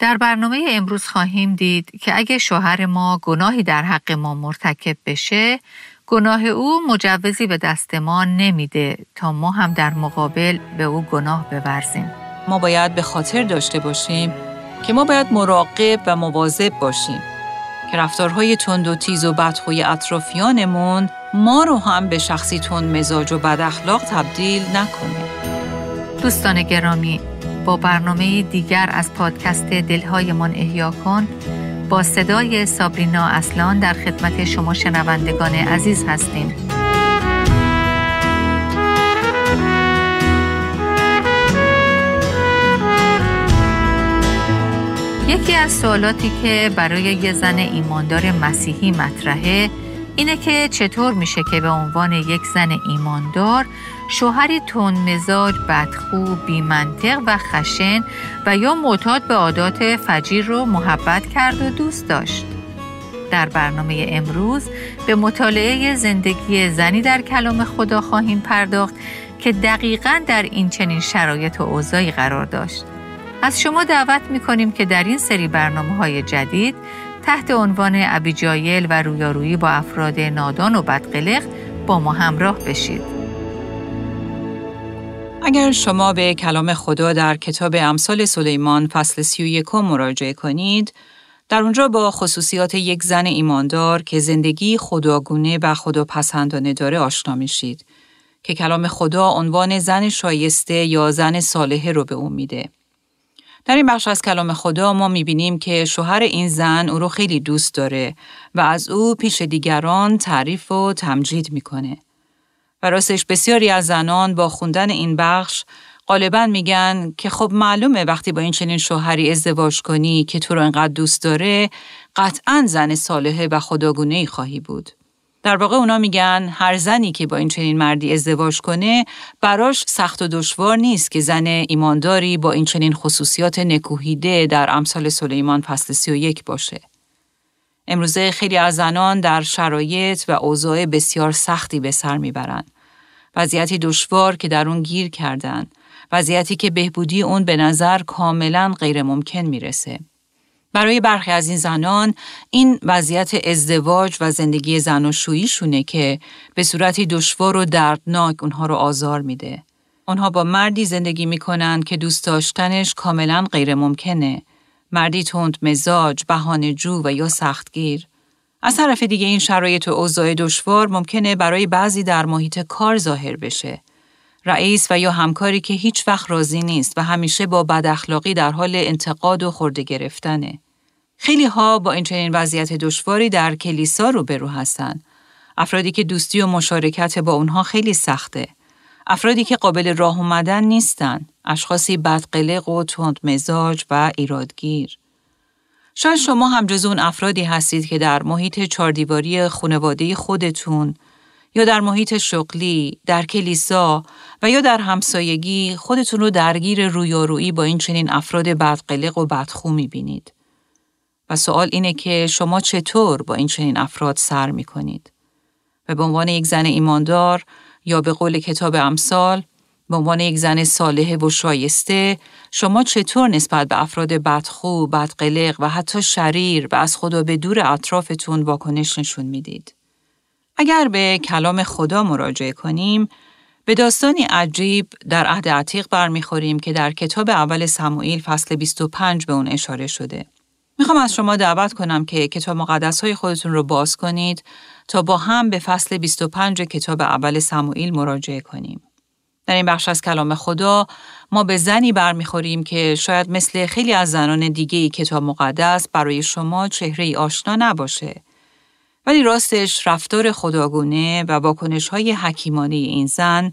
در برنامه امروز خواهیم دید که اگه شوهر ما گناهی در حق ما مرتکب بشه گناه او مجوزی به دست ما نمیده تا ما هم در مقابل به او گناه بورزیم ما باید به خاطر داشته باشیم که ما باید مراقب و مواظب باشیم که رفتارهای تند و تیز و بدخوی اطرافیانمون ما رو هم به شخصی تند مزاج و بد اخلاق تبدیل نکنه. دوستان گرامی با برنامه دیگر از پادکست دلهایمان احیا کن با صدای سابرینا اصلان در خدمت شما شنوندگان عزیز هستیم. یکی از سوالاتی که برای یه زن ایماندار مسیحی مطرحه اینه که چطور میشه که به عنوان یک زن ایماندار شوهری تون مزاج، بدخو، بیمنطق و خشن و یا معتاد به عادات فجیر رو محبت کرد و دوست داشت. در برنامه امروز به مطالعه زندگی زنی در کلام خدا خواهیم پرداخت که دقیقا در این چنین شرایط و اوضاعی قرار داشت. از شما دعوت می کنیم که در این سری برنامه های جدید تحت عنوان ابیجایل و رویارویی با افراد نادان و بدقلق با ما همراه بشید. اگر شما به کلام خدا در کتاب امثال سلیمان فصل 31 مراجعه کنید، در اونجا با خصوصیات یک زن ایماندار که زندگی خداگونه و خداپسندانه داره آشنا میشید که کلام خدا عنوان زن شایسته یا زن صالحه رو به اون میده. در این بخش از کلام خدا ما می‌بینیم که شوهر این زن او رو خیلی دوست داره و از او پیش دیگران تعریف و تمجید می‌کنه. و راستش بسیاری از زنان با خوندن این بخش غالبا میگن که خب معلومه وقتی با این چنین شوهری ازدواج کنی که تو رو انقدر دوست داره قطعا زن صالحه و خداگونه ای خواهی بود. در واقع اونا میگن هر زنی که با این چنین مردی ازدواج کنه براش سخت و دشوار نیست که زن ایمانداری با این چنین خصوصیات نکوهیده در امثال سلیمان فصل 31 باشه. امروزه خیلی از زنان در شرایط و اوضاع بسیار سختی به سر می‌برن. وضعیتی دشوار که در اون گیر کردن. وضعیتی که بهبودی اون به نظر کاملا غیر ممکن می‌رسه. برای برخی از این زنان این وضعیت ازدواج و زندگی زن و شونه که به صورتی دشوار و دردناک اونها رو آزار میده. اونها با مردی زندگی می‌کنن که دوست داشتنش کاملا غیر ممکنه. مردی تند مزاج، بهانه جو و یا سختگیر. از طرف دیگه این شرایط و اوضاع دشوار ممکنه برای بعضی در محیط کار ظاهر بشه. رئیس و یا همکاری که هیچ وقت راضی نیست و همیشه با بد اخلاقی در حال انتقاد و خورده گرفتنه. خیلی ها با این چنین وضعیت دشواری در کلیسا رو برو هستن. افرادی که دوستی و مشارکت با اونها خیلی سخته. افرادی که قابل راه اومدن نیستن. اشخاصی بدقلق و تند مزاج و ایرادگیر. شاید شما هم جز اون افرادی هستید که در محیط چاردیواری خانواده خودتون یا در محیط شغلی، در کلیسا و یا در همسایگی خودتون رو درگیر رویارویی با این چنین افراد بدقلق و بدخو می‌بینید. و سوال اینه که شما چطور با این چنین افراد سر می کنید؟ و به عنوان یک زن ایماندار یا به قول کتاب امثال به عنوان یک زن صالحه و شایسته شما چطور نسبت به افراد بدخو، بدقلق و حتی شریر و از خدا به دور اطرافتون واکنش نشون می‌دید؟ اگر به کلام خدا مراجعه کنیم، به داستانی عجیب در عهد عتیق برمیخوریم که در کتاب اول سموئیل فصل 25 به اون اشاره شده. می‌خوام از شما دعوت کنم که کتاب مقدس های خودتون رو باز کنید تا با هم به فصل 25 کتاب اول سموئیل مراجعه کنیم. در این بخش از کلام خدا ما به زنی برمیخوریم که شاید مثل خیلی از زنان دیگه ای کتاب مقدس برای شما چهره ای آشنا نباشه. ولی راستش رفتار خداگونه و واکنش های حکیمانه این زن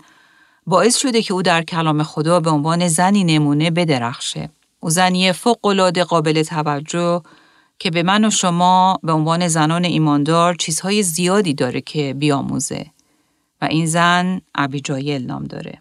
باعث شده که او در کلام خدا به عنوان زنی نمونه بدرخشه. او زنی فوق قابل توجه که به من و شما به عنوان زنان ایماندار چیزهای زیادی داره که بیاموزه و این زن ابیجایل نام داره.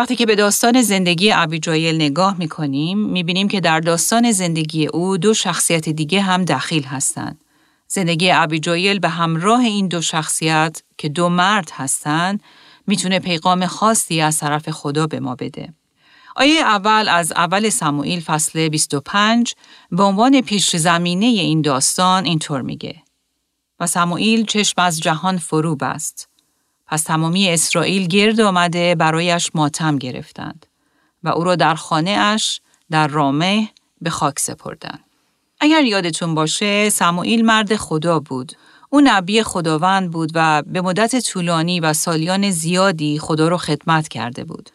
وقتی که به داستان زندگی ابیجایل نگاه می کنیم می بینیم که در داستان زندگی او دو شخصیت دیگه هم دخیل هستند. زندگی ابیجایل به همراه این دو شخصیت که دو مرد هستند می‌تونه پیغام خاصی از طرف خدا به ما بده. آیه اول از اول سموئیل فصل 25 به عنوان پیش زمینه این داستان اینطور میگه. و سموئیل چشم از جهان فرو بست. پس تمامی اسرائیل گرد آمده برایش ماتم گرفتند و او را در خانه اش در رامه به خاک سپردند. اگر یادتون باشه سموئیل مرد خدا بود. او نبی خداوند بود و به مدت طولانی و سالیان زیادی خدا را خدمت کرده بود.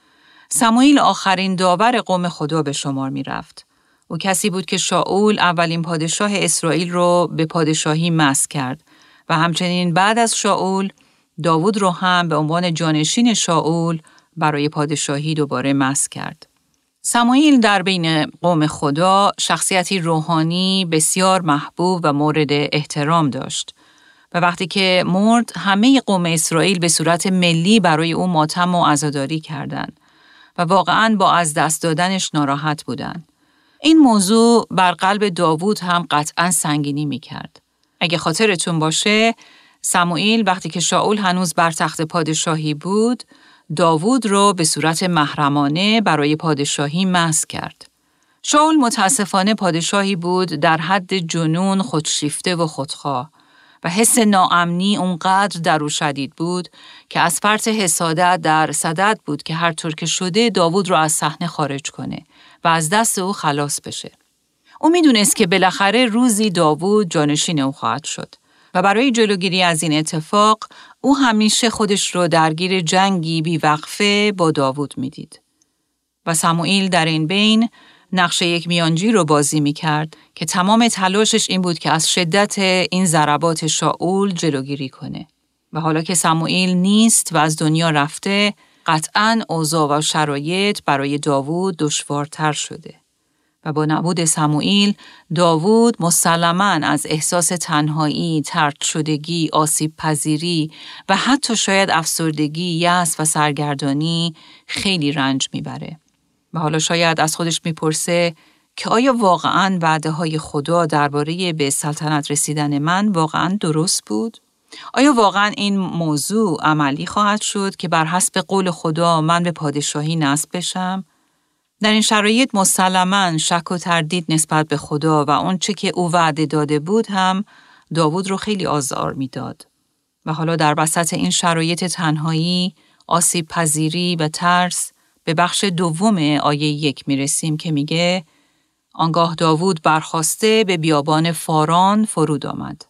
سموئیل آخرین داور قوم خدا به شمار می رفت. او کسی بود که شاول اولین پادشاه اسرائیل رو به پادشاهی مس کرد و همچنین بعد از شاول داوود رو هم به عنوان جانشین شاول برای پادشاهی دوباره مس کرد. سمایل در بین قوم خدا شخصیتی روحانی بسیار محبوب و مورد احترام داشت و وقتی که مرد همه قوم اسرائیل به صورت ملی برای او ماتم و عزاداری کردند و واقعا با از دست دادنش ناراحت بودند. این موضوع بر قلب داوود هم قطعا سنگینی می کرد. اگه خاطرتون باشه سموئیل وقتی که شاول هنوز بر تخت پادشاهی بود داوود رو به صورت محرمانه برای پادشاهی مس کرد. شاول متاسفانه پادشاهی بود در حد جنون خودشیفته و خودخواه و حس ناامنی اونقدر در او شدید بود که از فرط حسادت در صدد بود که هر طور که شده داوود رو از صحنه خارج کنه و از دست او خلاص بشه. او می‌دونست که بالاخره روزی داوود جانشین او خواهد شد و برای جلوگیری از این اتفاق او همیشه خودش رو درگیر جنگی بیوقفه با داوود می‌دید. و سموئیل در این بین نقش یک میانجی رو بازی می کرد که تمام تلاشش این بود که از شدت این ضربات شاول جلوگیری کنه. و حالا که سموئیل نیست و از دنیا رفته، قطعا اوضاع و شرایط برای داوود دشوارتر شده. و با نبود سموئیل داوود مسلما از احساس تنهایی، ترد شدگی، آسیب پذیری و حتی شاید افسردگی، یأس و سرگردانی خیلی رنج می‌بره. و حالا شاید از خودش می‌پرسه که آیا واقعا وعده های خدا درباره به سلطنت رسیدن من واقعا درست بود؟ آیا واقعا این موضوع عملی خواهد شد که بر حسب قول خدا من به پادشاهی نصب بشم؟ در این شرایط مسلما شک و تردید نسبت به خدا و آنچه که او وعده داده بود هم داوود رو خیلی آزار می‌داد. و حالا در وسط این شرایط تنهایی، آسیب پذیری و ترس به بخش دوم آیه یک می رسیم که میگه آنگاه داوود برخواسته به بیابان فاران فرود آمد.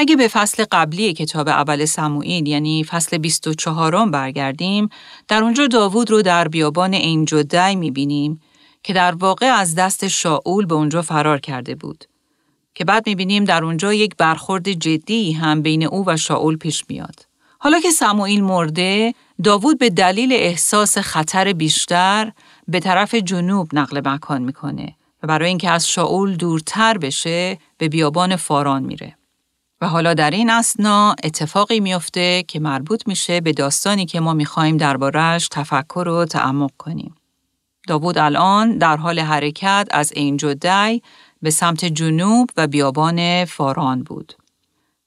اگه به فصل قبلی کتاب اول سموئیل یعنی فصل 24 برگردیم در اونجا داوود رو در بیابان این جدی می‌بینیم که در واقع از دست شاول به اونجا فرار کرده بود. که بعد می‌بینیم در اونجا یک برخورد جدی هم بین او و شاول پیش میاد. حالا که سموئیل مرده داوود به دلیل احساس خطر بیشتر به طرف جنوب نقل مکان می‌کنه و برای اینکه از شاول دورتر بشه به بیابان فاران میره. و حالا در این اسنا اتفاقی میفته که مربوط میشه به داستانی که ما می‌خوایم دربارهش تفکر و تعمق کنیم. داوود الان در حال حرکت از این جدی به سمت جنوب و بیابان فاران بود.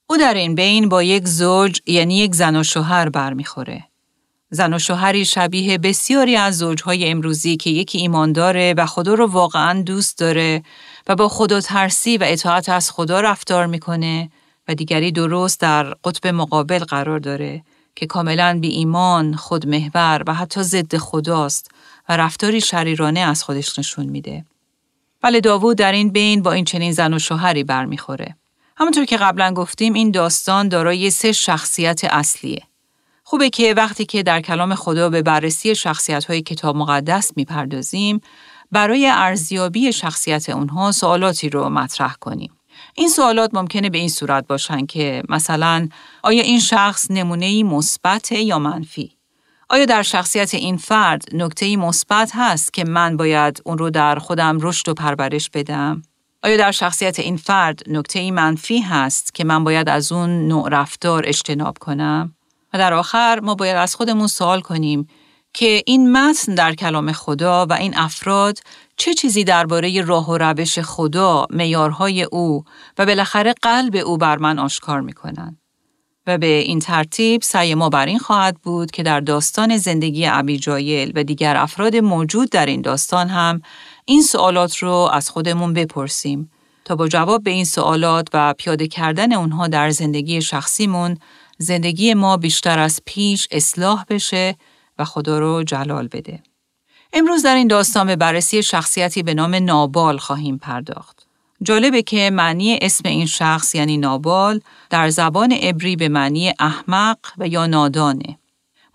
او در این بین با یک زوج یعنی یک زن و شوهر برمیخوره. زن و شوهری شبیه بسیاری از زوجهای امروزی که یکی ایمان داره و خدا رو واقعا دوست داره و با خدا ترسی و اطاعت از خدا رفتار می‌کنه دیگری درست در قطب مقابل قرار داره که کاملا بی ایمان، خودمحور و حتی ضد خداست و رفتاری شریرانه از خودش نشون میده. ولی داوود در این بین با این چنین زن و شوهری برمیخوره. همونطور که قبلا گفتیم این داستان دارای سه شخصیت اصلیه. خوبه که وقتی که در کلام خدا به بررسی شخصیت های کتاب مقدس می‌پردازیم برای ارزیابی شخصیت اونها سوالاتی رو مطرح کنیم. این سوالات ممکنه به این صورت باشن که مثلا آیا این شخص نمونه مثبت یا منفی؟ آیا در شخصیت این فرد نکته مثبت هست که من باید اون رو در خودم رشد و پرورش بدم؟ آیا در شخصیت این فرد نکته منفی هست که من باید از اون نوع رفتار اجتناب کنم؟ و در آخر ما باید از خودمون سوال کنیم که این متن در کلام خدا و این افراد چه چیزی درباره راه و روش خدا، میارهای او و بالاخره قلب او بر من آشکار می‌کنن. و به این ترتیب سعی ما بر این خواهد بود که در داستان زندگی ابیجایل و دیگر افراد موجود در این داستان هم این سوالات رو از خودمون بپرسیم تا با جواب به این سوالات و پیاده کردن اونها در زندگی شخصیمون زندگی ما بیشتر از پیش اصلاح بشه و خدا رو جلال بده. امروز در این داستان به بررسی شخصیتی به نام نابال خواهیم پرداخت. جالبه که معنی اسم این شخص یعنی نابال در زبان عبری به معنی احمق و یا نادانه.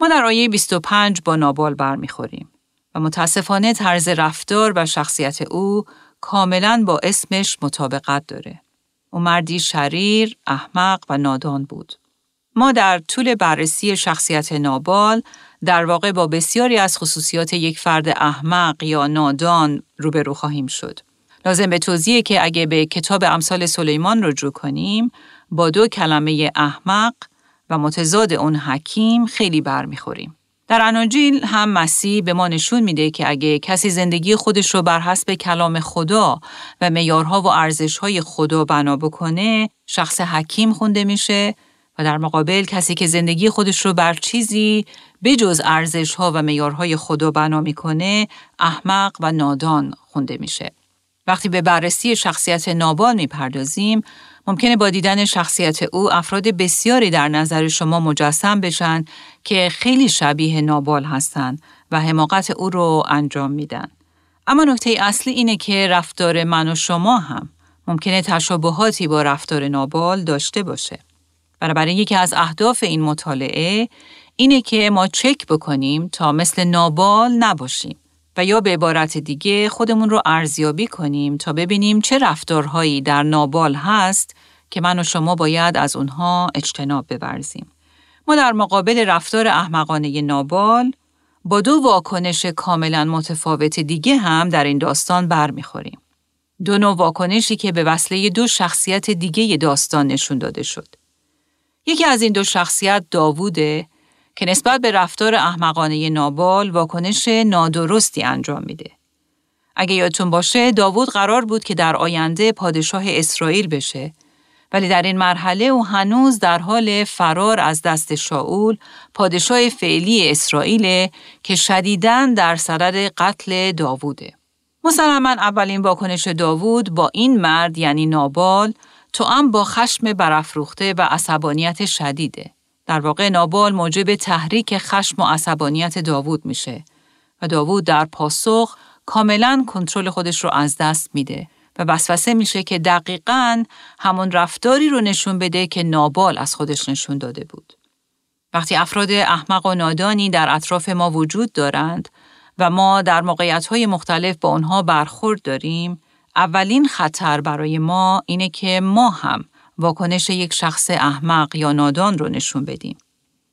ما در آیه 25 با نابال برمیخوریم و متاسفانه طرز رفتار و شخصیت او کاملا با اسمش مطابقت داره. او مردی شریر، احمق و نادان بود. ما در طول بررسی شخصیت نابال در واقع با بسیاری از خصوصیات یک فرد احمق یا نادان روبرو خواهیم شد. لازم به توضیحه که اگه به کتاب امثال سلیمان رجوع کنیم با دو کلمه احمق و متضاد اون حکیم خیلی برمیخوریم. در اناجیل هم مسیح به ما نشون میده که اگه کسی زندگی خودش رو بر حسب کلام خدا و میارها و ارزشهای خدا بنا بکنه شخص حکیم خونده میشه و در مقابل کسی که زندگی خودش رو بر چیزی بجز ارزشها و میارهای خدا بنا می‌کنه احمق و نادان خونده میشه. وقتی به بررسی شخصیت نابال می‌پردازیم ممکنه با دیدن شخصیت او افراد بسیاری در نظر شما مجسم بشن که خیلی شبیه نابال هستند و حماقت او رو انجام میدن. اما نکته اصلی اینه که رفتار من و شما هم ممکنه تشابهاتی با رفتار نابال داشته باشه. بنابراین یکی از اهداف این مطالعه اینه که ما چک بکنیم تا مثل نابال نباشیم. و یا به عبارت دیگه خودمون رو ارزیابی کنیم تا ببینیم چه رفتارهایی در نابال هست که من و شما باید از اونها اجتناب ببرزیم. ما در مقابل رفتار احمقانه نابال با دو واکنش کاملا متفاوت دیگه هم در این داستان برمیخوریم. دو نوع واکنشی که به وصله دو شخصیت دیگه داستان نشون داده شد. یکی از این دو شخصیت داووده که نسبت به رفتار احمقانه نابال واکنش نادرستی انجام میده. اگه یادتون باشه داوود قرار بود که در آینده پادشاه اسرائیل بشه ولی در این مرحله او هنوز در حال فرار از دست شاول پادشاه فعلی اسرائیل که شدیداً در صدد قتل داووده. مسلما اولین واکنش داوود با این مرد یعنی نابال تو هم با خشم برافروخته و عصبانیت شدیده. در واقع نابال موجب تحریک خشم و عصبانیت داوود میشه و داوود در پاسخ کاملا کنترل خودش رو از دست میده و وسوسه میشه که دقیقا همون رفتاری رو نشون بده که نابال از خودش نشون داده بود. وقتی افراد احمق و نادانی در اطراف ما وجود دارند و ما در موقعیت مختلف با اونها برخورد داریم، اولین خطر برای ما اینه که ما هم واکنش یک شخص احمق یا نادان رو نشون بدیم.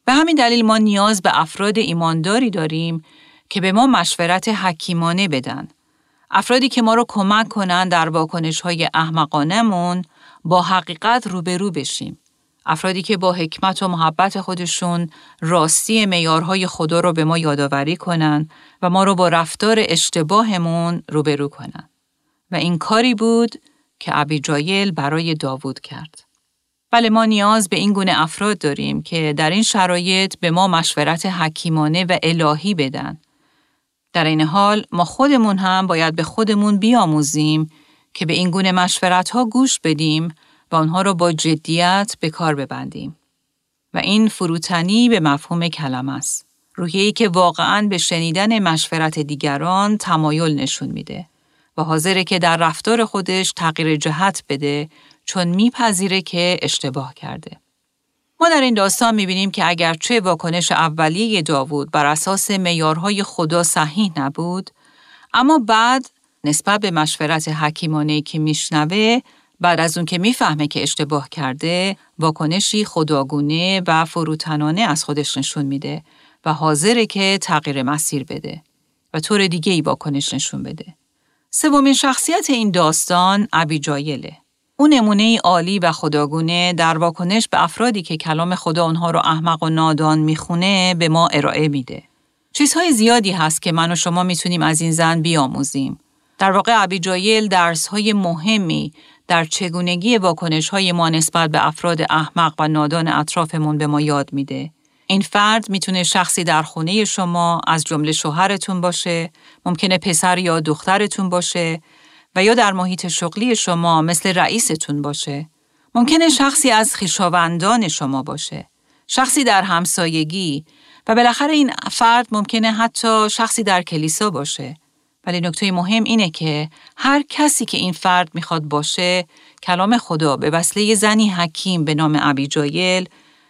به همین دلیل ما نیاز به افراد ایمانداری داریم که به ما مشورت حکیمانه بدن. افرادی که ما رو کمک کنند در واکنش های احمقانمون با حقیقت روبرو بشیم. افرادی که با حکمت و محبت خودشون راستی میارهای خدا رو به ما یادآوری کنند و ما رو با رفتار اشتباهمون روبرو کنند. و این کاری بود که ابیجایل برای داوود کرد. بله ما نیاز به این گونه افراد داریم که در این شرایط به ما مشورت حکیمانه و الهی بدن. در این حال ما خودمون هم باید به خودمون بیاموزیم که به این گونه مشورت ها گوش بدیم و آنها را با جدیت به کار ببندیم. و این فروتنی به مفهوم کلم است. روحیه‌ای که واقعاً به شنیدن مشورت دیگران تمایل نشون میده. و حاضره که در رفتار خودش تغییر جهت بده چون میپذیره که اشتباه کرده. ما در این داستان می‌بینیم که اگرچه واکنش اولیه داوود بر اساس میارهای خدا صحیح نبود، اما بعد نسبت به مشورت حکیمانه که میشنوه بعد از اون که می‌فهمه که اشتباه کرده، واکنشی خداگونه و فروتنانه از خودش نشون میده و حاضره که تغییر مسیر بده و طور دیگه ای واکنش نشون بده. سومین شخصیت این داستان ابیجایله. اون نمونه عالی و خداگونه در واکنش به افرادی که کلام خدا اونها رو احمق و نادان می‌خونه به ما ارائه میده. چیزهای زیادی هست که من و شما می‌تونیم از این زن بیاموزیم. در واقع ابیجایل درسهای مهمی در چگونگی واکنش های ما نسبت به افراد احمق و نادان اطرافمون به ما یاد میده. این فرد می‌تونه شخصی در خونه شما از جمله شوهرتون باشه، ممکنه پسر یا دخترتون باشه و یا در محیط شغلی شما مثل رئیستون باشه. ممکنه شخصی از خیشاوندان شما باشه. شخصی در همسایگی و بالاخره این فرد ممکنه حتی شخصی در کلیسا باشه. ولی نکته مهم اینه که هر کسی که این فرد می‌خواد باشه کلام خدا به وسیله زنی حکیم به نام ابیجایل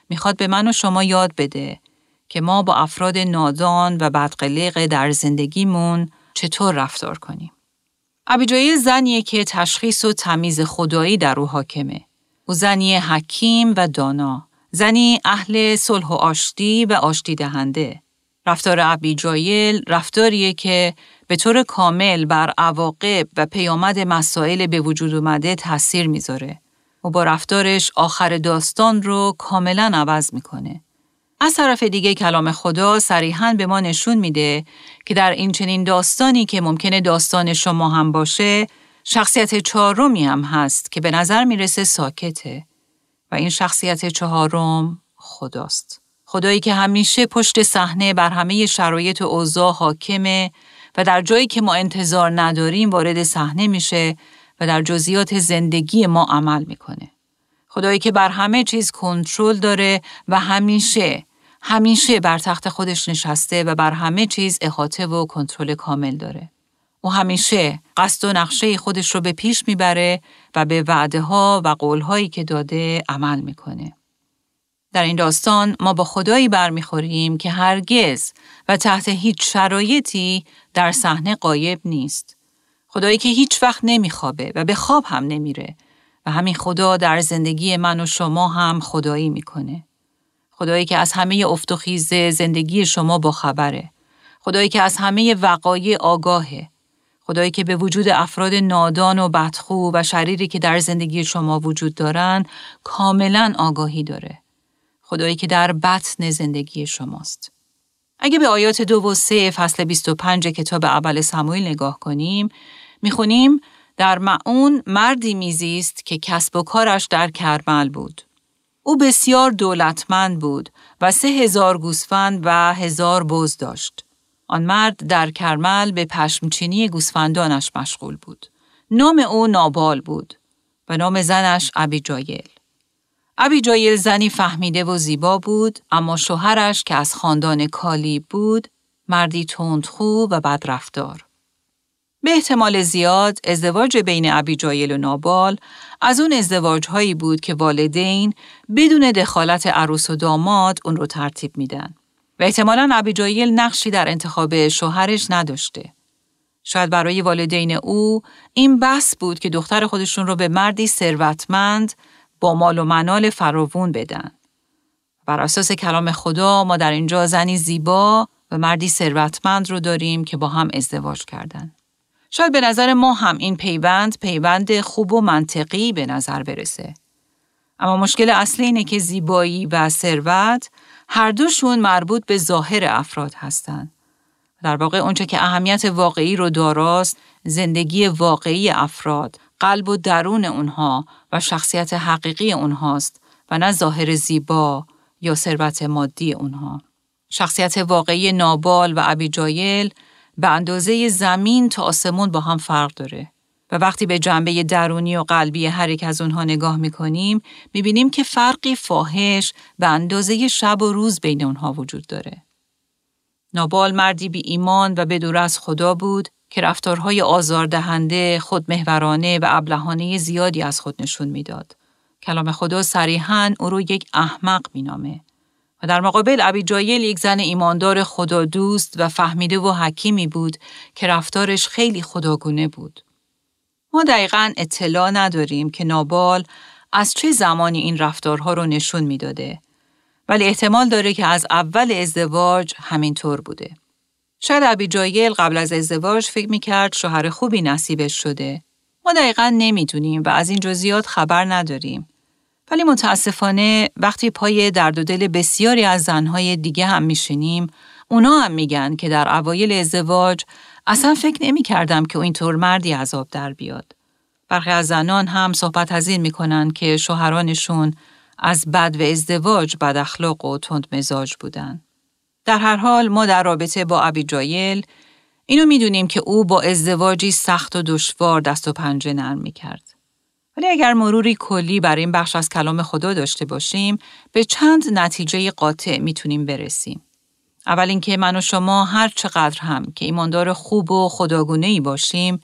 می‌خواد به من و شما یاد بده که ما با افراد نادان و بدقلق در زندگیمون چطور رفتار کنیم. ابیجایل زنیه که تشخیص و تمیز خدایی در او حاکمه. او زنی حکیم و دانا. زنی اهل صلح و آشتی و آشتی دهنده. رفتار ابیجایل رفتاریه که به طور کامل بر عواقب و پیامد مسائل به وجود اومده تاثیر می‌ذاره و با رفتارش آخر داستان رو کاملا عوض می‌کنه. از طرف دیگه کلام خدا صریحا به ما نشون میده که در این چنین داستانی که ممکنه داستان شما هم باشه شخصیت چهارمی هم هست که به نظر می‌رسه ساکته و این شخصیت چهارم خداست. خدایی که همیشه پشت صحنه بر همه شرایط و اوضاع حاکمه و در جایی که ما انتظار نداریم وارد صحنه میشه و در جزئیات زندگی ما عمل می‌کنه. خدایی که بر همه چیز کنترل داره و همیشه همیشه بر تخت خودش نشسته و بر همه چیز احاطه و کنترل کامل داره. او همیشه قصد و نقشه خودش رو به پیش می‌بره و به وعده ها و قول هایی که داده عمل می‌کنه. در این داستان ما با خدایی برمیخوریم که هرگز و تحت هیچ شرایطی در صحنه قایب نیست. خدایی که هیچ وقت نمیخوابه و به خواب هم نمیره و همین خدا در زندگی من و شما هم خدایی می‌کنه. خدایی که از همه افت زندگی شما با خبره. خدایی که از همه وقایع آگاهه. خدایی که به وجود افراد نادان و بدخو و شریری که در زندگی شما وجود دارن کاملا آگاهی داره. خدایی که در بطن زندگی شماست. اگه به آیات دو و سه فصل 25 کتاب اول سموئیل نگاه کنیم، می‌خونیم در معون مردی میزیست که کسب و کارش در کرمل بود. او بسیار دولتمند بود و سه هزار گوسفند و هزار بز داشت. آن مرد در کرمل به پشمچینی گوسفندانش مشغول بود. نام او نابال بود و نام زنش ابیجایل. ابیجایل زنی فهمیده و زیبا بود اما شوهرش که از خاندان کالی بود مردی تندخو و بدرفتار. به احتمال زیاد ازدواج بین ابیجایل و نابال از اون ازدواج هایی بود که والدین بدون دخالت عروس و داماد اون رو ترتیب میدن. و احتمالا ابیجایل نقشی در انتخاب شوهرش نداشته. شاید برای والدین او این بس بود که دختر خودشون رو به مردی ثروتمند با مال و منال فراوون بدن. بر اساس کلام خدا ما در اینجا زنی زیبا و مردی ثروتمند رو داریم که با هم ازدواج کردن. شاید به نظر ما هم این پیوند پیوند خوب و منطقی به نظر برسه. اما مشکل اصلی اینه که زیبایی و ثروت هر دوشون مربوط به ظاهر افراد هستند. در واقع اونچه که اهمیت واقعی رو داراست زندگی واقعی افراد قلب و درون اونها و شخصیت حقیقی اونهاست و نه ظاهر زیبا یا ثروت مادی اونها. شخصیت واقعی نابال و ابیجایل به اندازه زمین تا آسمون با هم فرق داره. و وقتی به جنبه درونی و قلبی هر یک از اونها نگاه می‌کنیم می‌بینیم که فرقی فاحش به اندازه شب و روز بین اونها وجود داره. نابال مردی بی ایمان و بدور از خدا بود که رفتارهای آزاردهنده، خودمهورانه و ابلهانه زیادی از خود نشون می‌داد. کلام خدا صریحا او رو یک احمق مینامه و در مقابل ابیجایل یک زن ایماندار خدا دوست و فهمیده و حکیمی بود که رفتارش خیلی خداگونه بود. ما دقیقا اطلاع نداریم که نابال از چه زمانی این رفتارها رو نشون می‌داده ولی احتمال داره که از اول ازدواج همینطور بوده. شاید ابیجایل قبل از ازدواج فکر می‌کرد شوهر خوبی نصیبش شده. ما دقیقا نمی‌دونیم و از این جزئیات خبر نداریم. ولی متاسفانه وقتی پای درد و دل بسیاری از زنهای دیگه هم میشینیم، اونا هم میگن که در اوایل ازدواج اصلا فکر نمی کردم که اینطور مردی عذاب در بیاد. برخی از زنان هم صحبت از این می‌کنن که شوهرانشون از بد و ازدواج بد اخلاق و تند مزاج بودن. در هر حال ما در رابطه با ابیجایل اینو می‌دونیم که او با ازدواجی سخت و دشوار دست و پنجه نرم می‌کرد. ولی اگر مروری کلی بر این بخش از کلام خدا داشته باشیم به چند نتیجه قاطع می‌تونیم برسیم. اول اینکه من و شما هر چقدر هم که ایماندار خوب و خداگونه ای باشیم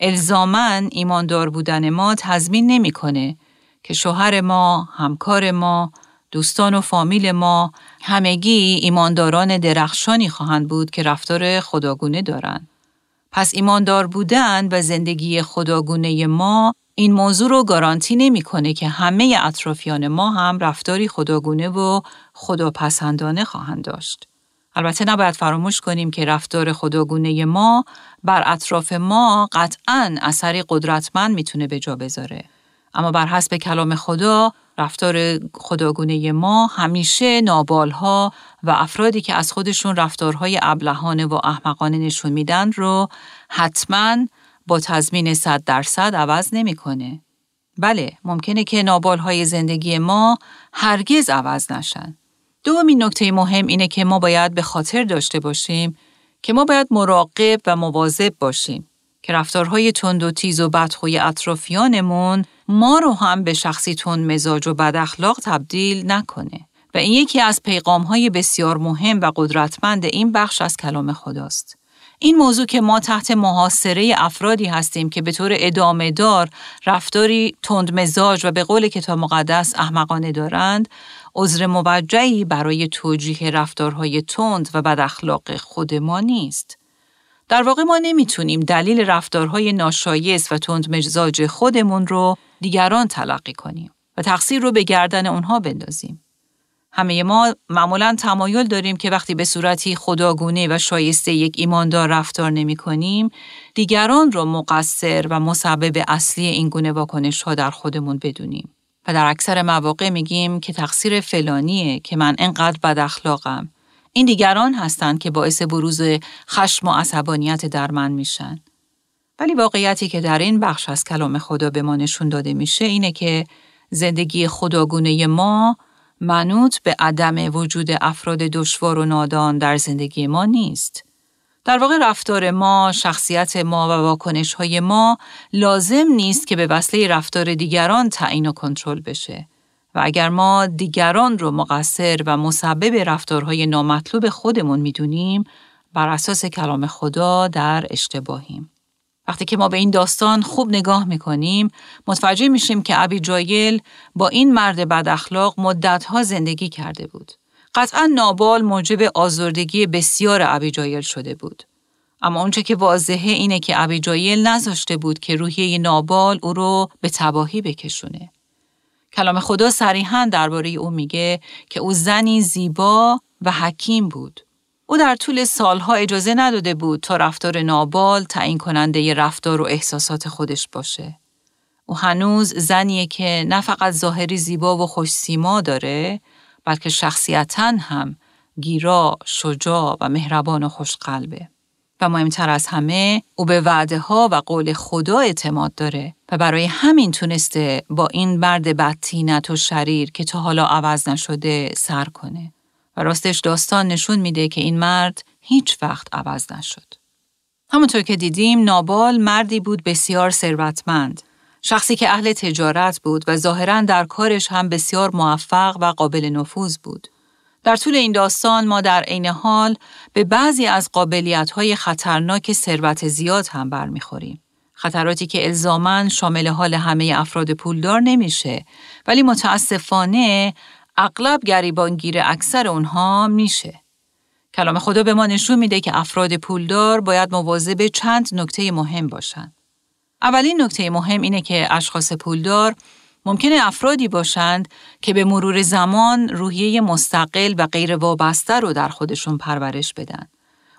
الزامن ایماندار بودن ما تضمین نمی‌کنه که شوهر ما، همکار ما، دوستان و فامیل ما همگی ایمانداران درخشانی خواهند بود که رفتار خداگونه دارند. پس ایماندار بودن و زندگی خداگونه ما این موضوع رو گارانتی نمی‌کنه که همه اطرافیان ما هم رفتاری خداگونه و خداپسندانه خواهند داشت. البته نباید فراموش کنیم که رفتار خداگونه ما بر اطراف ما قطعا اثری قدرتمند می‌تونه به جا بذاره. اما بر حسب کلام خدا رفتار خداگونه ما همیشه نابالها و افرادی که از خودشون رفتارهای ابلهانه و احمقانه نشون میدن رو حتما با تضمین صد درصد عوض نمی‌کنه. بله ممکنه که نابالهای زندگی ما هرگز عوض نشن. دومین نکته مهم اینه که ما باید به خاطر داشته باشیم که ما باید مراقب و مواظب باشیم که رفتارهای تند و تیز و بدخوی اطرافیانمون ما رو هم به شخصی تند مزاج و بد اخلاق تبدیل نکنه و این یکی از پیغام بسیار مهم و قدرتمند این بخش از کلام خداست. این موضوع که ما تحت محاصره افرادی هستیم که به طور ادامه دار رفتاری تند مزاج و به قول کتاب مقدس احمقانه دارند عذر موجهی برای توجیه رفتارهای تند و بد اخلاق خود ما نیست. در واقع ما نمی‌تونیم دلیل رفتارهای ناشایست و تند مزاج خودمون رو دیگران تلقی کنیم و تقصیر رو به گردن اونها بندازیم. همه ما معمولا تمایل داریم که وقتی به صورتی خداگونه و شایسته یک ایماندار رفتار نمی کنیم، دیگران رو مقصر و مسبب اصلی این گونه واکنش ها در خودمون بدونیم. و در اکثر مواقع میگیم که تقصیر فلانیه که من انقدر بد اخلاقم. این دیگران هستند که باعث بروز خشم و عصبانیت در من میشن. ولی واقعیتی که در این بخش از کلام خدا به ما نشون داده میشه اینه که زندگی خداگونه ما منوط به عدم وجود افراد دشوار و نادان در زندگی ما نیست. در واقع رفتار ما، شخصیت ما و واکنش های ما لازم نیست که به وسیله رفتار دیگران تعیین و کنترل بشه. و اگر ما دیگران رو مقصر و مسبب رفتارهای نامطلوب خودمون می‌دونیم، بر اساس کلام خدا در اشتباهیم. وقتی که ما به این داستان خوب نگاه می‌کنیم متوجه میشیم که ابی جایل با این مرد بد اخلاق مدتها زندگی کرده بود. قطعا نابال موجب آزردگی بسیار ابی جایل شده بود. اما اونچه که واضحه اینه که ابی جایل نذاشته بود که روحیه نابال او رو به تباهی بکشونه. کلام خدا صریحا درباره او میگه که او زنی زیبا و حکیم بود. او در طول سالها اجازه نداده بود تا رفتار نابال تعیین کننده ی رفتار و احساسات خودش باشه. او هنوز زنیه که نه فقط ظاهری زیبا و خوش سیما داره بلکه شخصیتا هم گیرا، شجاع و مهربان و خوشقلبه. و مهمتر از همه او به وعده ها و قول خدا اعتماد داره و برای همین تونسته با این مرد بدتینت و شریر که تا حالا عوض نشده سر کنه. راستش داستان نشون میده که این مرد هیچ وقت عوض نشد. همونطور که دیدیم نابال مردی بود بسیار ثروتمند. شخصی که اهل تجارت بود و ظاهرا در کارش هم بسیار موفق و قابل نفوذ بود. در طول این داستان ما در عین حال به بعضی از قابلیت های خطرناک ثروت زیاد هم برمیخوریم. خطراتی که الزامن شامل حال همه افراد پولدار نمیشه ولی متاسفانه اغلب گریبانگیر اکثر اونها میشه. کلام خدا به ما نشون میده که افراد پولدار باید مواظب چند نکته مهم باشند. اولین نکته مهم اینه که اشخاص پولدار ممکنه افرادی باشند که به مرور زمان روحیه مستقل و غیر وابسته رو در خودشون پرورش بدن.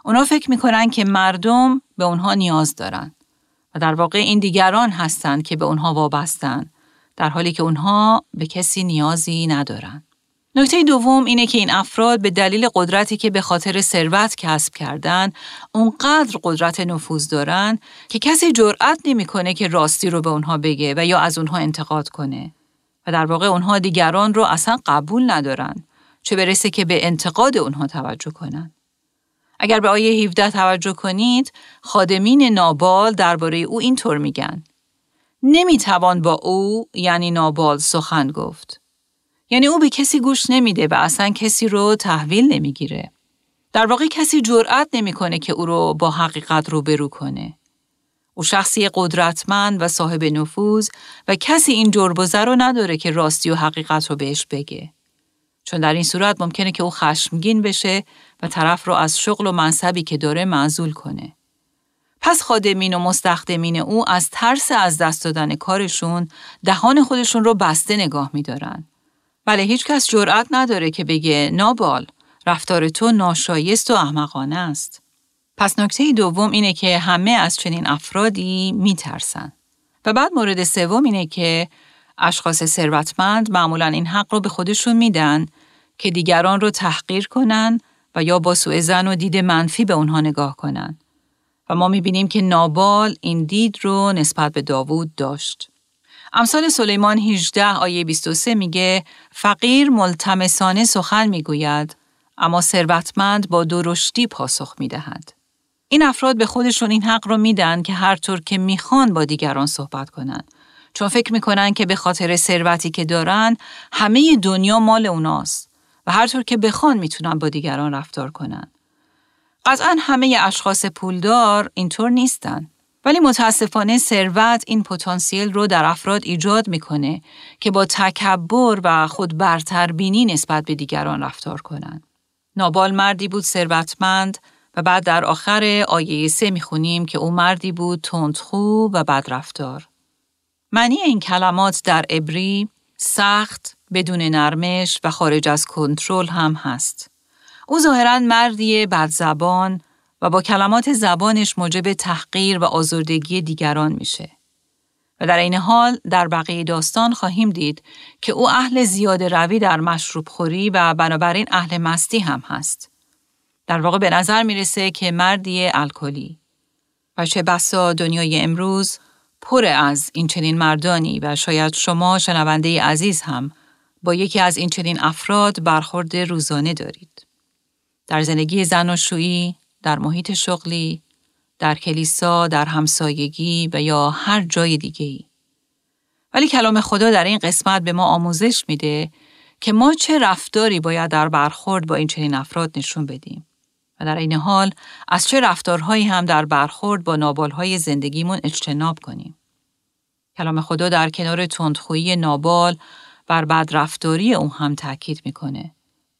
اونا فکر می‌کنن که مردم به اونها نیاز دارن و در واقع این دیگران هستند که به اونها وابستن در حالی که اونها به کسی نیازی ندارن. نکته دوم اینه که این افراد به دلیل قدرتی که به خاطر ثروت کسب کردن اونقدر قدرت نفوذ دارن که کسی جرأت نمی‌کنه که راستی رو به اونها بگه و یا از اونها انتقاد کنه. و در واقع اونها دیگران رو اصلا قبول ندارن چه برسه که به انتقاد اونها توجه کنن. اگر به آیه 17 توجه کنید خادمین نابال درباره او اینطور میگن. نمی‌توان با او یعنی نابال سخن گفت. یعنی او به کسی گوش نمیده و اصلا کسی رو تحویل نمی‌گیره. در واقع کسی جرأت نمی‌کنه که او رو با حقیقت رو برو کنه. او شخصی قدرتمند و صاحب نفوذ و کسی این جربزه رو نداره که راستی و حقیقت رو بهش بگه. چون در این صورت ممکنه که او خشمگین بشه و طرف رو از شغل و منصبی که داره معذول کنه. پس خادمین و مستخدمین او از ترس از دست دادن کارشون دهان خودشون رو بسته نگاه میدارن ولی هیچ کس جرأت نداره که بگه نابال رفتار تو ناشایست و احمقانه است. پس نکته دوم اینه که همه از چنین افرادی میترسن. و بعد مورد سوم اینه که اشخاص ثروتمند معمولا این حق رو به خودشون میدن که دیگران رو تحقیر کنن و یا با سوء زن و دید منفی به اونها نگاه کنن. و ما می‌بینیم که نابال این دید رو نسبت به داوود داشت. امثال سلیمان 18 آیه 23 میگه فقیر ملتمسانه سخن می‌گوید اما ثروتمند با درشتی پاسخ می‌دهد. این افراد به خودشون این حق رو میدن که هر طور که می‌خوان با دیگران صحبت کنند. چون فکر می‌کنن که به خاطر ثروتی که دارن همه دنیا مال اوناست و هر طور که بخوان می‌تونن با دیگران رفتار کنن. قطعا همه اشخاص پولدار اینطور نیستن. ولی متاسفانه ثروت این پتانسیل رو در افراد ایجاد می‌کنه که با تکبر و خود برتربینی نسبت به دیگران رفتار کنند. نابال مردی بود ثروتمند و بعد در آخر آیه سه می‌خونیم که او مردی بود تندخو و بدرفتار. معنی این کلمات در عبری سخت، بدون نرمش و خارج از کنترل هم هست. او ظاهرا مردی بدزبان و با کلمات زبانش موجب تحقیر و آزردگی دیگران میشه. و در این حال در بقیه داستان خواهیم دید که او اهل زیاد روی در مشروب خوری و بنابراین اهل مستی هم هست. در واقع به نظر می‌رسه که مردی الکلی و چه بسا دنیای امروز پر از این چنین مردانی و شاید شما شنونده عزیز هم با یکی از این چنین افراد برخورد روزانه دارید. در زندگی زن و شویی در محیط شغلی، در کلیسا، در همسایگی و یا هر جای دیگه ای. ولی کلام خدا در این قسمت به ما آموزش میده که ما چه رفتاری باید در برخورد با این چنین افراد نشون بدیم. و در این حال از چه رفتارهایی هم در برخورد با نابالهای زندگیمون اجتناب کنیم. کلام خدا در کنار تندخویی نابال بر بدرفتاری او هم تاکید می‌کنه.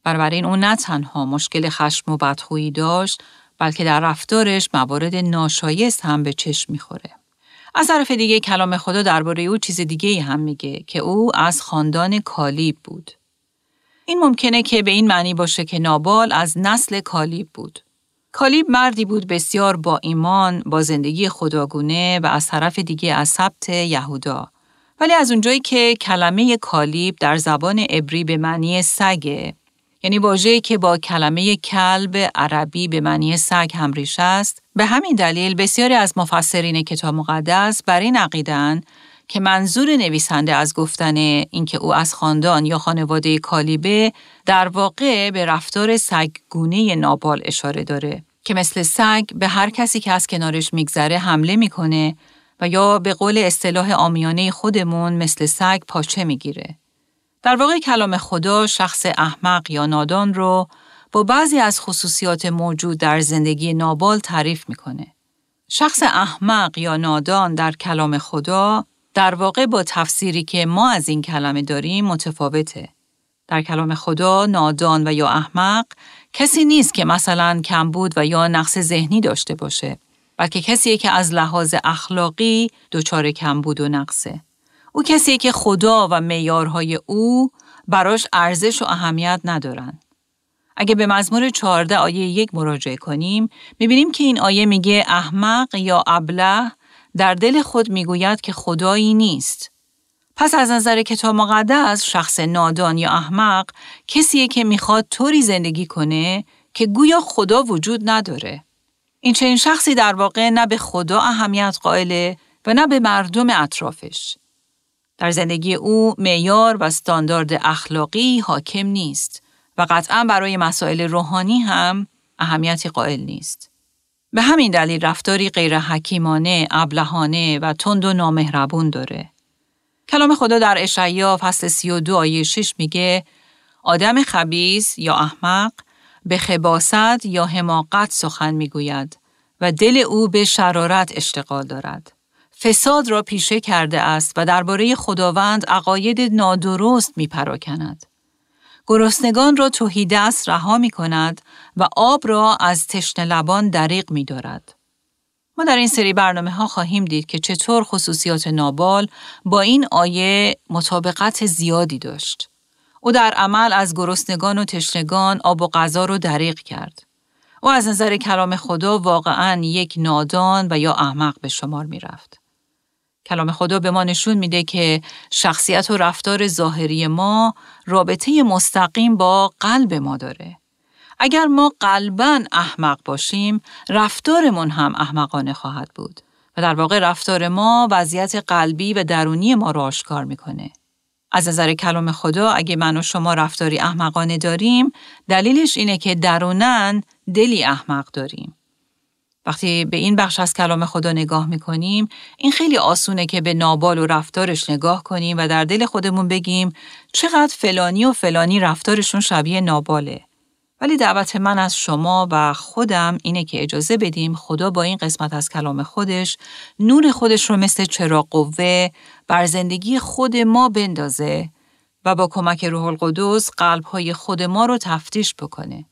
این او نه تنها مشکل خشم و بدخویی داشت بلکه در رفتارش موارد ناشایست هم به چشم می‌خوره. از طرف دیگه کلام خدا درباره او چیز دیگه هم میگه که او از خاندان کالیب بود. این ممکنه که به این معنی باشه که نابال از نسل کالیب بود. کالیب مردی بود بسیار با ایمان، با زندگی خداگونه و از طرف دیگه از سبت یهودا. ولی از اونجایی که کلمه کالیب در زبان عبری به معنی سگه یعنی واژه‌ای که با کلمه کلب عربی به معنی سگ هم ریشه است به همین دلیل بسیاری از مفسرین کتاب مقدس بر این عقیدن که منظور نویسنده از گفتن اینکه او از خاندان یا خانواده کالیبه در واقع به رفتار سگگونه نابال اشاره داره که مثل سگ به هر کسی که از کنارش میگذره حمله می‌کنه و یا به قول اصطلاح آمیانه خودمون مثل سگ پاچه می‌گیره. در واقع کلام خدا شخص احمق یا نادان رو با بعضی از خصوصیات موجود در زندگی نابال تعریف می‌کنه. شخص احمق یا نادان در کلام خدا در واقع با تفسیری که ما از این کلمه داریم متفاوته. در کلام خدا نادان و یا احمق کسی نیست که مثلا کمبود و یا نقص ذهنی داشته باشه بلکه کسیه که از لحاظ اخلاقی دچار کمبود و نقصه. او کسی که خدا و میارهای او براش ارزش و اهمیت ندارن. اگه به مزمور 14 آیه یک مراجعه کنیم، می‌بینیم که این آیه میگه احمق یا ابله در دل خود می‌گوید که خدایی نیست. پس از نظر کتاب مقدس شخص نادان یا احمق کسیه که می‌خواد طوری زندگی کنه که گویا خدا وجود نداره. این چنین شخصی در واقع نه به خدا اهمیت قائله و نه به مردم اطرافش. در زندگی او معیار و استاندارد اخلاقی حاکم نیست و قطعا برای مسائل روحانی هم اهمیتی قائل نیست. به همین دلیل رفتاری غیر حکیمانه، ابلهانه و تند و نامهربون داره. کلام خدا در اشعیا فصل 32 آیه 6 میگه آدم خبیز یا احمق به خباست یا حماقت سخن می‌گوید و دل او به شرارت اشتغال دارد. فساد را پیشه کرده است و درباره خداوند عقاید نادرست می پراکند. گرسنگان را توهی دست رها می کند و آب را از تشن لبان دریق می دارد. ما در این سری برنامه ها خواهیم دید که چطور خصوصیات نابال با این آیه مطابقت زیادی داشت. او در عمل از گرسنگان و تشنگان آب و غذا رو دریق کرد. او از نظر کلام خدا واقعا یک نادان و یا احمق به شمار می رفت. کلام خدا به ما نشون میده که شخصیت و رفتار ظاهری ما رابطه مستقیم با قلب ما داره. اگر ما قلبا احمق باشیم، رفتارمون هم احمقانه خواهد بود. و در واقع رفتار ما وضعیت قلبی و درونی ما رو آشکار می‌کنه. از نظر کلام خدا اگه من و شما رفتاری احمقانه داریم، دلیلش اینه که درونن دلی احمق داریم. وقتی به این بخش از کلام خدا نگاه می‌کنیم این خیلی آسونه که به نابال و رفتارش نگاه کنیم و در دل خودمون بگیم چقدر فلانی و فلانی رفتارشون شبیه ناباله. ولی دعوت من از شما و خودم اینه که اجازه بدیم خدا با این قسمت از کلام خودش نور خودش رو مثل چراغ قوه بر زندگی خود ما بندازه و با کمک روح القدس قلبهای خود ما رو تفتیش بکنه.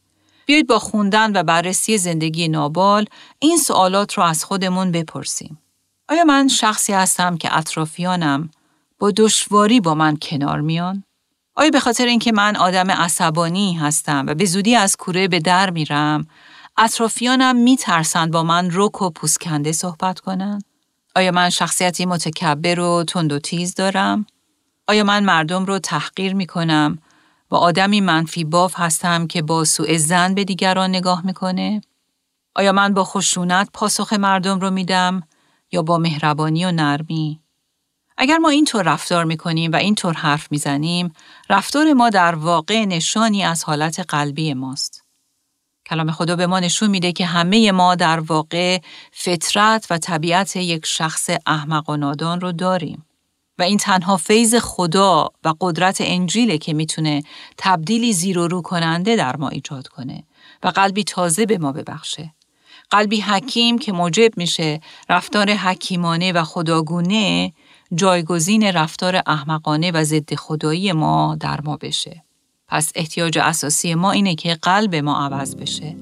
بیایید با خوندن و بررسی زندگی نابال این سوالات رو از خودمون بپرسیم. آیا من شخصی هستم که اطرافیانم با دشواری با من کنار میان؟ آیا به خاطر اینکه من آدم عصبانی هستم و به زودی از کوره به در میرم، اطرافیانم میترسند با من رک و پوسکنده صحبت کنند؟ آیا من شخصیتی متکبر و تند و تیز دارم؟ آیا من مردم رو تحقیر می کنم و آدمی منفی باف هستم که با سوء زن به دیگران نگاه می‌کنه؟ آیا من با خشونت پاسخ مردم رو میدم یا با مهربانی و نرمی؟ اگر ما اینطور رفتار می‌کنیم و اینطور حرف می‌زنیم، رفتار ما در واقع نشانی از حالت قلبی ماست. کلام خدا به ما نشون میده که همه ما در واقع فطرت و طبیعت یک شخص احمق و نادان رو داریم. و این تنها فیض خدا و قدرت انجیله که می‌تونه تبدیلی زیر و رو کننده در ما ایجاد کنه و قلبی تازه به ما ببخشه. قلبی حکیم که موجب میشه رفتار حکیمانه و خداگونه جایگزین رفتار احمقانه و ضد خدایی ما در ما بشه. پس احتیاج اساسی ما اینه که قلب ما عوض بشه.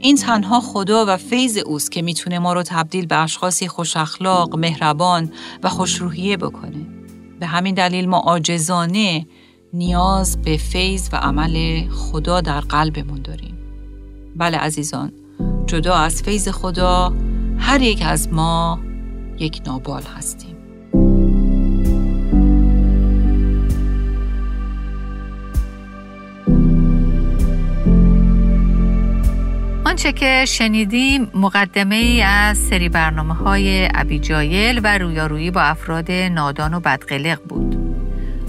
این تنها خدا و فیض اوست که می‌تونه ما رو تبدیل به اشخاصی خوش اخلاق، مهربان و خوشروحیه بکنه. به همین دلیل ما عاجزانه نیاز به فیض و عمل خدا در قلبمون داریم. بله عزیزان، جدا از فیض خدا هر یک از ما یک نابال هستیم. آنچه که شنیدیم مقدمه ای از سری برنامه های ابیجایل و رویارویی با افراد نادان و بدقلق بود.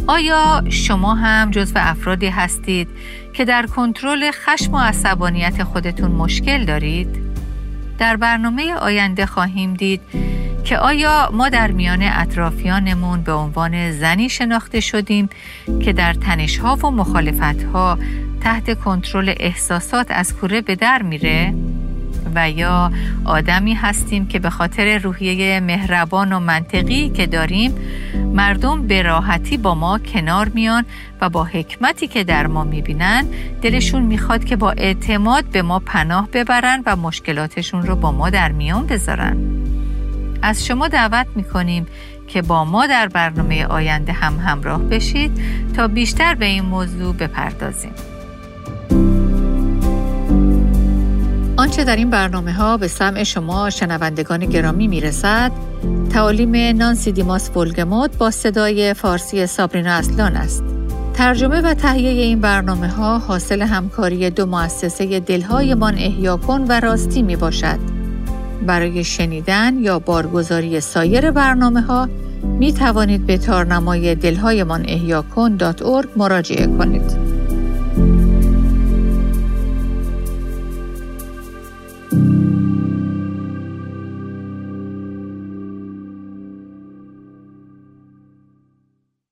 آیا شما هم جزو افرادی هستید که در کنترل خشم و عصبانیت خودتون مشکل دارید؟ در برنامه آینده خواهیم دید که آیا ما در میان اطرافیانمون به عنوان زنی شناخته شدیم که در تنشها و مخالفتها تحت کنترل احساسات از کوره به در میره؟ و یا آدمی هستیم که به خاطر روحیه مهربان و منطقی که داریم مردم به راحتی با ما کنار میان و با حکمتی که در ما می‌بینن دلشون می‌خواد که با اعتماد به ما پناه ببرن و مشکلاتشون رو با ما در میان بذارن. از شما دعوت می‌کنیم که با ما در برنامه آینده هم همراه بشید تا بیشتر به این موضوع بپردازیم آنچه در این برنامه ها به سمع شما شنوندگان گرامی می رسد تعالیم نانسی دیماس فولگموت با صدای فارسی سابرینا اصلان است. ترجمه و تهیه این برنامه ها حاصل همکاری دو مؤسسه دلهایمان احیا کن و راستی می باشد. برای شنیدن یا بارگزاری سایر برنامه ها می توانید به تارنمای دلهایمان احیا کن مراجعه کنید.